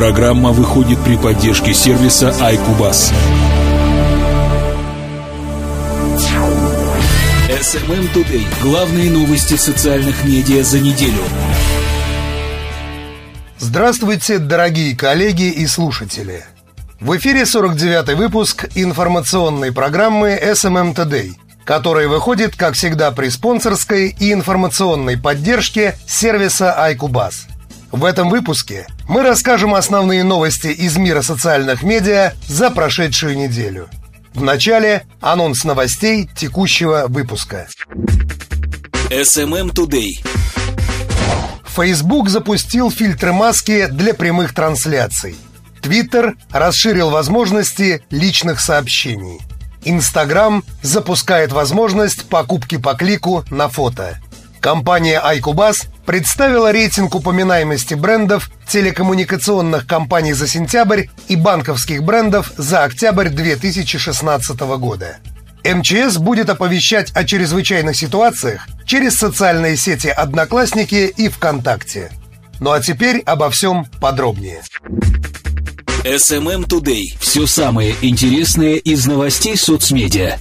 Программа выходит при поддержке сервиса iCubus. SMM Today. Главные новости социальных медиа за неделю. Здравствуйте, дорогие коллеги и слушатели. В эфире 49-й выпуск информационной программы SMM Today, которая выходит, как всегда, при спонсорской и информационной поддержке сервиса iCubus. В этом выпуске мы расскажем основные новости из мира социальных медиа за прошедшую неделю. В начале анонс новостей текущего выпуска. SMM Today. Facebook запустил фильтры маски для прямых трансляций. Twitter расширил возможности личных сообщений. Instagram запускает возможность покупки по клику на фото. Компания iCubus представила рейтинг упоминаемости брендов телекоммуникационных компаний за сентябрь и банковских брендов за октябрь 2016 года. МЧС будет оповещать о чрезвычайных ситуациях через социальные сети «Одноклассники» и «ВКонтакте». Ну а теперь обо всем подробнее. SMM Today. Все самое интересное из новостей соцмедиа.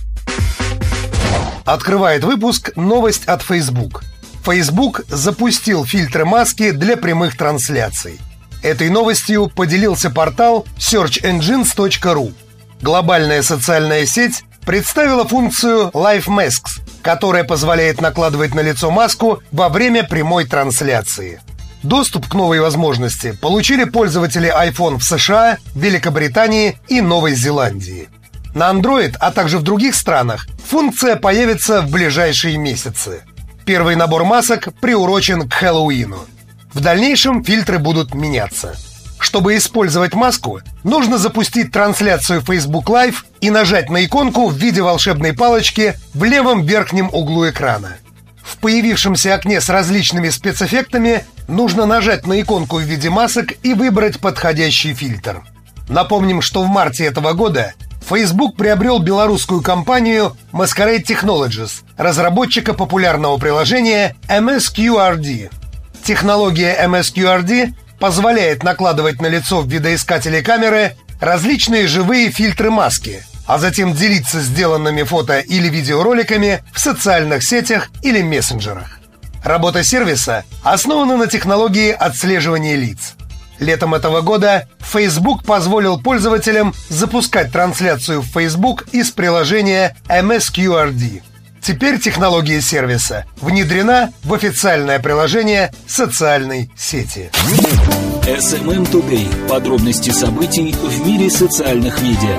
Открывает выпуск новость от Facebook. Facebook запустил фильтры маски для прямых трансляций. Этой новостью поделился портал searchengines.ru. Глобальная социальная сеть представила функцию Live Masks, которая позволяет накладывать на лицо маску во время прямой трансляции. Доступ к новой возможности получили пользователи iPhone в США, Великобритании и Новой Зеландии. На Android, а также в других странах функция появится в ближайшие месяцы. Первый набор масок приурочен к Хэллоуину. В дальнейшем фильтры будут меняться. Чтобы использовать маску, нужно запустить трансляцию Facebook Live и нажать на иконку в виде волшебной палочки в левом верхнем углу экрана. В появившемся окне с различными спецэффектами нужно нажать на иконку в виде масок и выбрать подходящий фильтр. Напомним, что в марте этого года Facebook приобрел белорусскую компанию Masquerade Technologies, разработчика популярного приложения MSQRD. Технология MSQRD позволяет накладывать на лицо в видоискателе камеры различные живые фильтры маски, а затем делиться сделанными фото или видеороликами в социальных сетях или мессенджерах. Работа сервиса основана на технологии отслеживания лиц – Летом этого года Facebook позволил пользователям запускать трансляцию в Facebook из приложения MSQRD. Теперь технология сервиса внедрена в официальное приложение социальной сети. SMM Today. Подробности событий в мире социальных медиа.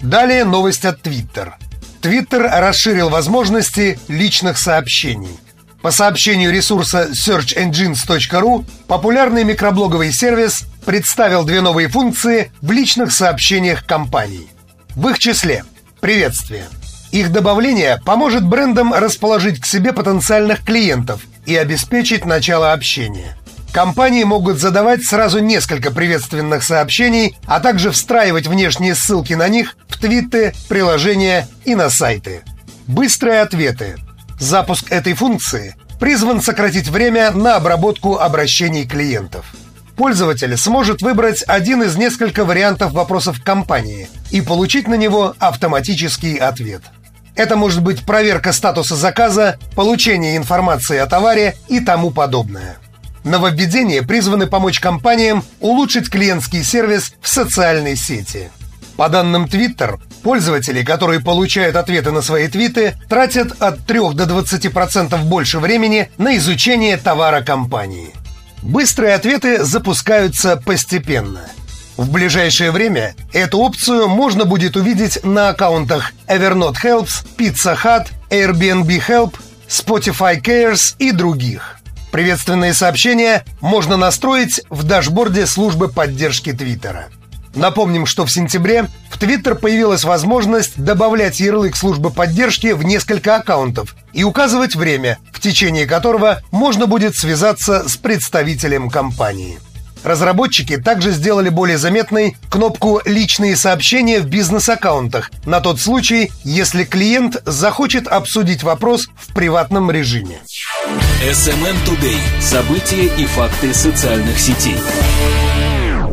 Далее новость от Twitter. Twitter расширил возможности личных сообщений – по сообщению ресурса searchengines.ru, популярный микроблоговый сервис представил две новые функции в личных сообщениях компаний. В их числе приветствие. Их добавление поможет брендам расположить к себе потенциальных клиентов и обеспечить начало общения. Компании могут задавать сразу несколько приветственных сообщений, а также встраивать внешние ссылки на них в твиты, приложения и на сайты. Быстрые ответы – Запуск этой функции призван сократить время на обработку обращений клиентов. Пользователь сможет выбрать один из нескольких вариантов вопросов компании и получить на него автоматический ответ. Это может быть проверка статуса заказа, получение информации о товаре и тому подобное. Нововведения призваны помочь компаниям улучшить клиентский сервис в социальной сети. По данным Twitter, пользователи, которые получают ответы на свои твиты, тратят от 3 до 20% больше времени на изучение товара компании. Быстрые ответы запускаются постепенно. В ближайшее время эту опцию можно будет увидеть на аккаунтах Evernote Helps, Pizza Hut, Airbnb Help, Spotify Cares и других. Приветственные сообщения можно настроить в дашборде службы поддержки Твиттера. Напомним, что в сентябре в Твиттер появилась возможность добавлять ярлык службы поддержки в несколько аккаунтов и указывать время, в течение которого можно будет связаться с представителем компании. Разработчики также сделали более заметной кнопку «Личные сообщения» в бизнес-аккаунтах на тот случай, если клиент захочет обсудить вопрос в приватном режиме. SMM Today. События и факты социальных сетей.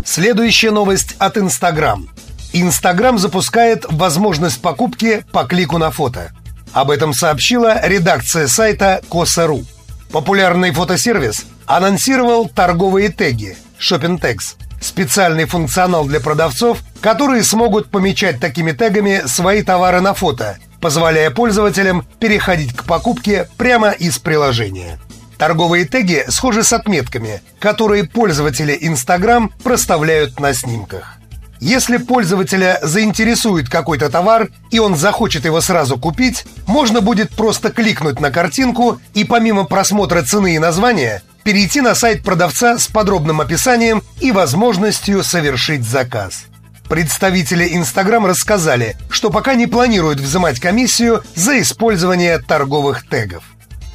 Следующая новость от Instagram. Instagram запускает возможность покупки по клику на фото. Об этом сообщила редакция сайта Коса.ру. Популярный фотосервис анонсировал торговые теги Tags, специальный функционал для продавцов, которые смогут помечать такими тегами свои товары на фото, позволяя пользователям переходить к покупке прямо из приложения. Торговые теги схожи с отметками, которые пользователи Instagram проставляют на снимках. Если пользователя заинтересует какой-то товар, и он захочет его сразу купить, можно будет просто кликнуть на картинку и помимо просмотра цены и названия, перейти на сайт продавца с подробным описанием и возможностью совершить заказ. Представители Instagram рассказали, что пока не планируют взимать комиссию за использование торговых тегов.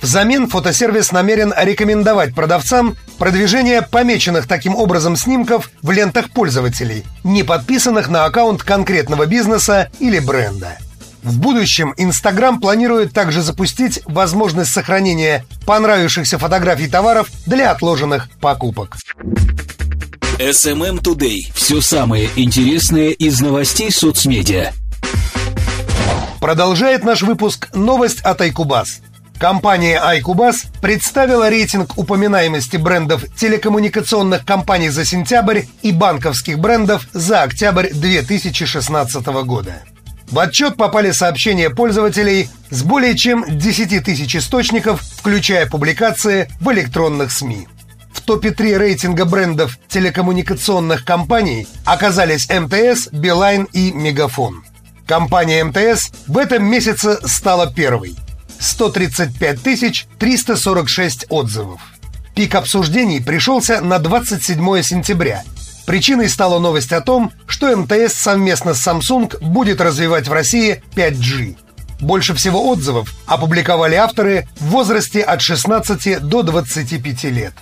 Взамен фотосервис намерен рекомендовать продавцам продвижение помеченных таким образом снимков в лентах пользователей, не подписанных на аккаунт конкретного бизнеса или бренда. В будущем Instagram планирует также запустить возможность сохранения понравившихся фотографий товаров для отложенных покупок. SMM Today. Все самое интересное из новостей соцмедиа. Продолжает наш выпуск новость от Айкубас. Компания iCubus представила рейтинг упоминаемости брендов телекоммуникационных компаний за сентябрь и банковских брендов за октябрь 2016 года. В отчет попали сообщения пользователей с более чем 10 тысяч источников, включая публикации в электронных СМИ. В топе 3 рейтинга брендов телекоммуникационных компаний оказались МТС, Билайн и Мегафон. Компания МТС в этом месяце стала первой – 135 346 отзывов. Пик обсуждений пришелся на 27 сентября. Причиной стала новость о том, что МТС совместно с Samsung будет развивать в России 5G. Больше всего отзывов опубликовали авторы в возрасте от 16 до 25 лет.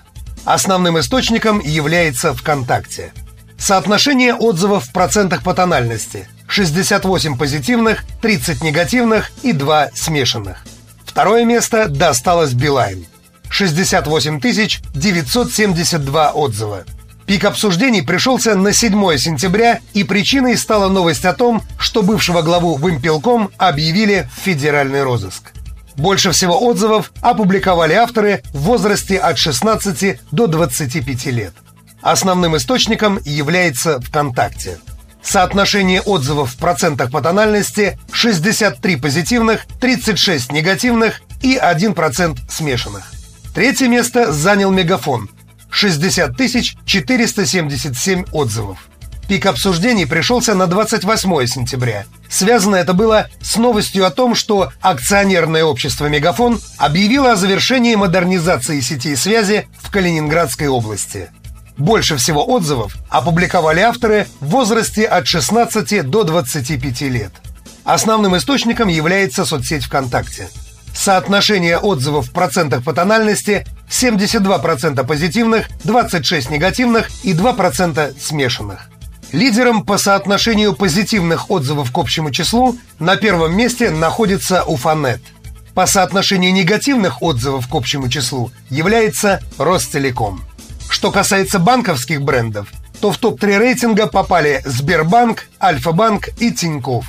Основным источником является ВКонтакте. Соотношение отзывов в процентах по тональности – 68 позитивных, 30 негативных и 2 смешанных – Второе место досталось Билайн. 68 972 отзыва. Пик обсуждений пришелся на 7 сентября, и причиной стала новость о том, что бывшего главу Вымпелком объявили в федеральный розыск. Больше всего отзывов опубликовали авторы в возрасте от 16 до 25 лет. Основным источником является ВКонтакте. Соотношение отзывов в процентах по тональности 63 позитивных, 36 негативных и 1% смешанных. Третье место занял Мегафон. 60 477 отзывов. Пик обсуждений пришелся на 28 сентября. Связано это было с новостью о том, что акционерное общество «Мегафон» объявило о завершении модернизации сетей связи в Калининградской области. Больше всего отзывов опубликовали авторы в возрасте от 16 до 25 лет. Основным источником является соцсеть ВКонтакте. Соотношение отзывов в процентах по тональности 72% позитивных, 26 негативных и 2% смешанных. Лидером по соотношению позитивных отзывов к общему числу на первом месте находится Уфанет. По соотношению негативных отзывов к общему числу является Ростелеком. Что касается банковских брендов, то в топ-3 рейтинга попали Сбербанк, Альфа-банк и Тиньков.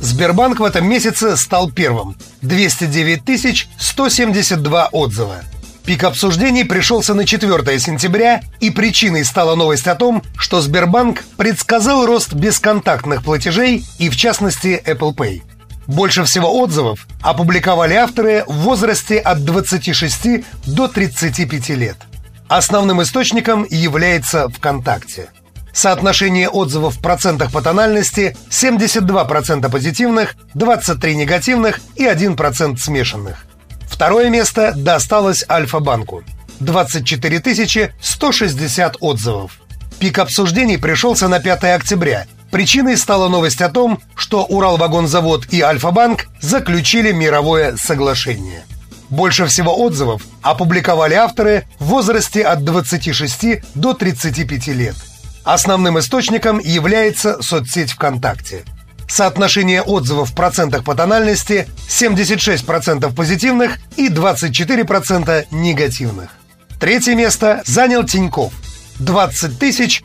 Сбербанк в этом месяце стал первым – 209 172 отзыва. Пик обсуждений пришелся на 4 сентября, и причиной стала новость о том, что Сбербанк предсказал рост бесконтактных платежей и, в частности, Apple Pay. Больше всего отзывов опубликовали авторы в возрасте от 26 до 35 лет. Основным источником является ВКонтакте. Соотношение отзывов в процентах по тональности 72% позитивных, 23 негативных и 1% смешанных. Второе место досталось Альфа-банку. 24 160 отзывов. Пик обсуждений пришелся на 5 октября. Причиной стала новость о том, что Уралвагонзавод и Альфа-банк заключили мировое соглашение – больше всего отзывов опубликовали авторы в возрасте от 26 до 35 лет. Основным источником является соцсеть ВКонтакте. Соотношение отзывов в процентах по тональности 76% позитивных и 24% негативных. Третье место занял Тиньков. 20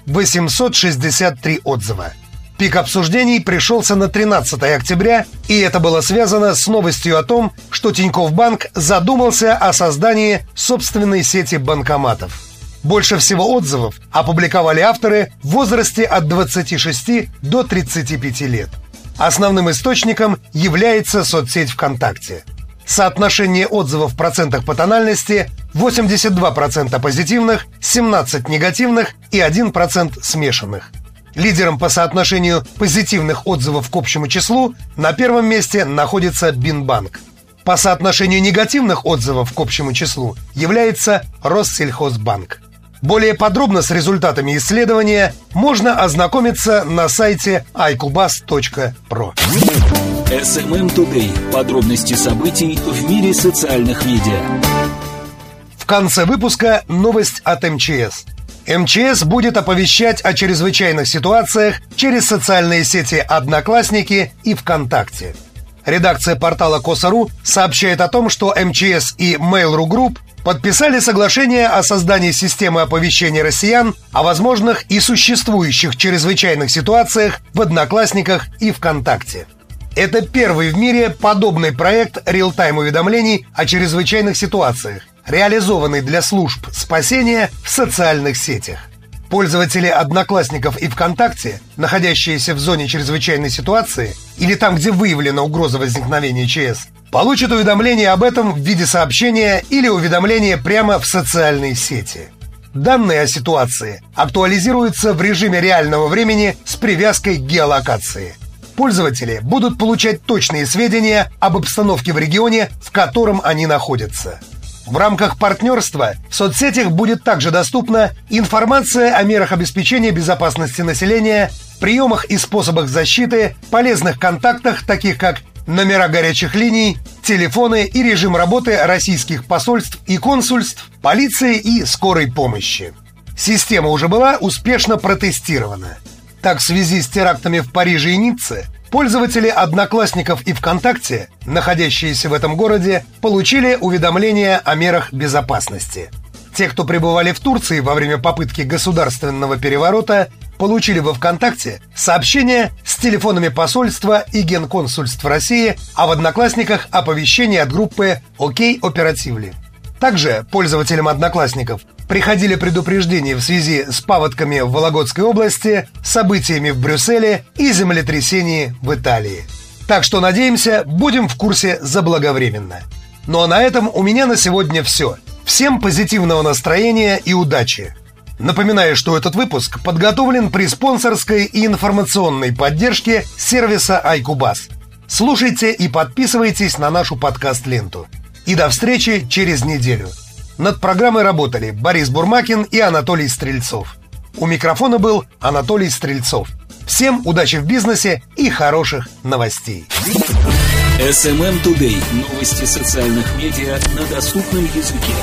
863 отзыва. Пик обсуждений пришелся на 13 октября, и это было связано с новостью о том, что Тинькофф Банк задумался о создании собственной сети банкоматов. Больше всего отзывов опубликовали авторы в возрасте от 26 до 35 лет. Основным источником является соцсеть ВКонтакте. Соотношение отзывов в процентах по тональности 82% позитивных, 17 негативных и 1% смешанных. Лидером по соотношению позитивных отзывов к общему числу на первом месте находится Бинбанк. По соотношению негативных отзывов к общему числу является Россельхозбанк. Более подробно с результатами исследования можно ознакомиться на сайте iCubas.pro. SMM Today. Подробности событий в мире социальных медиа. В конце выпуска новость от МЧС. МЧС будет оповещать о чрезвычайных ситуациях через социальные сети «Одноклассники» и ВКонтакте. Редакция портала Косару сообщает о том, что МЧС и Mail.ru Group подписали соглашение о создании системы оповещения россиян о возможных и существующих чрезвычайных ситуациях в Одноклассниках и ВКонтакте. Это первый в мире подобный проект реал-тайм уведомлений о чрезвычайных ситуациях, реализованный для служб спасения в социальных сетях. Пользователи Одноклассников и ВКонтакте, находящиеся в зоне чрезвычайной ситуации или там, где выявлена угроза возникновения ЧС, получат уведомление об этом в виде сообщения или уведомления прямо в социальной сети. Данные о ситуации актуализируются в режиме реального времени с привязкой к геолокации. Пользователи будут получать точные сведения об обстановке в регионе, в котором они находятся. В рамках партнерства в соцсетях будет также доступна информация о мерах обеспечения безопасности населения, приемах и способах защиты, полезных контактах, таких как номера горячих линий, телефоны и режим работы российских посольств и консульств, полиции и скорой помощи. Система уже была успешно протестирована. Так, в связи с терактами в Париже и Ницце, пользователи Одноклассников и ВКонтакте, находящиеся в этом городе, получили уведомления о мерах безопасности. Те, кто пребывали в Турции во время попытки государственного переворота, получили во ВКонтакте сообщение с телефонами посольства и генконсульств России, а в Одноклассниках оповещение от группы «Окей Оперативли». Также пользователям Одноклассников приходили предупреждения в связи с паводками в Вологодской области, событиями в Брюсселе и землетрясении в Италии. Так что, надеемся, будем в курсе заблаговременно. Ну а на этом у меня на сегодня все. Всем позитивного настроения и удачи! Напоминаю, что этот выпуск подготовлен при спонсорской и информационной поддержке сервиса iCubus. Слушайте и подписывайтесь на нашу подкаст-ленту. И до встречи через неделю. Над программой работали Борис Бурмакин и Анатолий Стрельцов. У микрофона был Анатолий Стрельцов. Всем удачи в бизнесе и хороших новостей. SMM Today. Новости социальных медиа на доступном языке.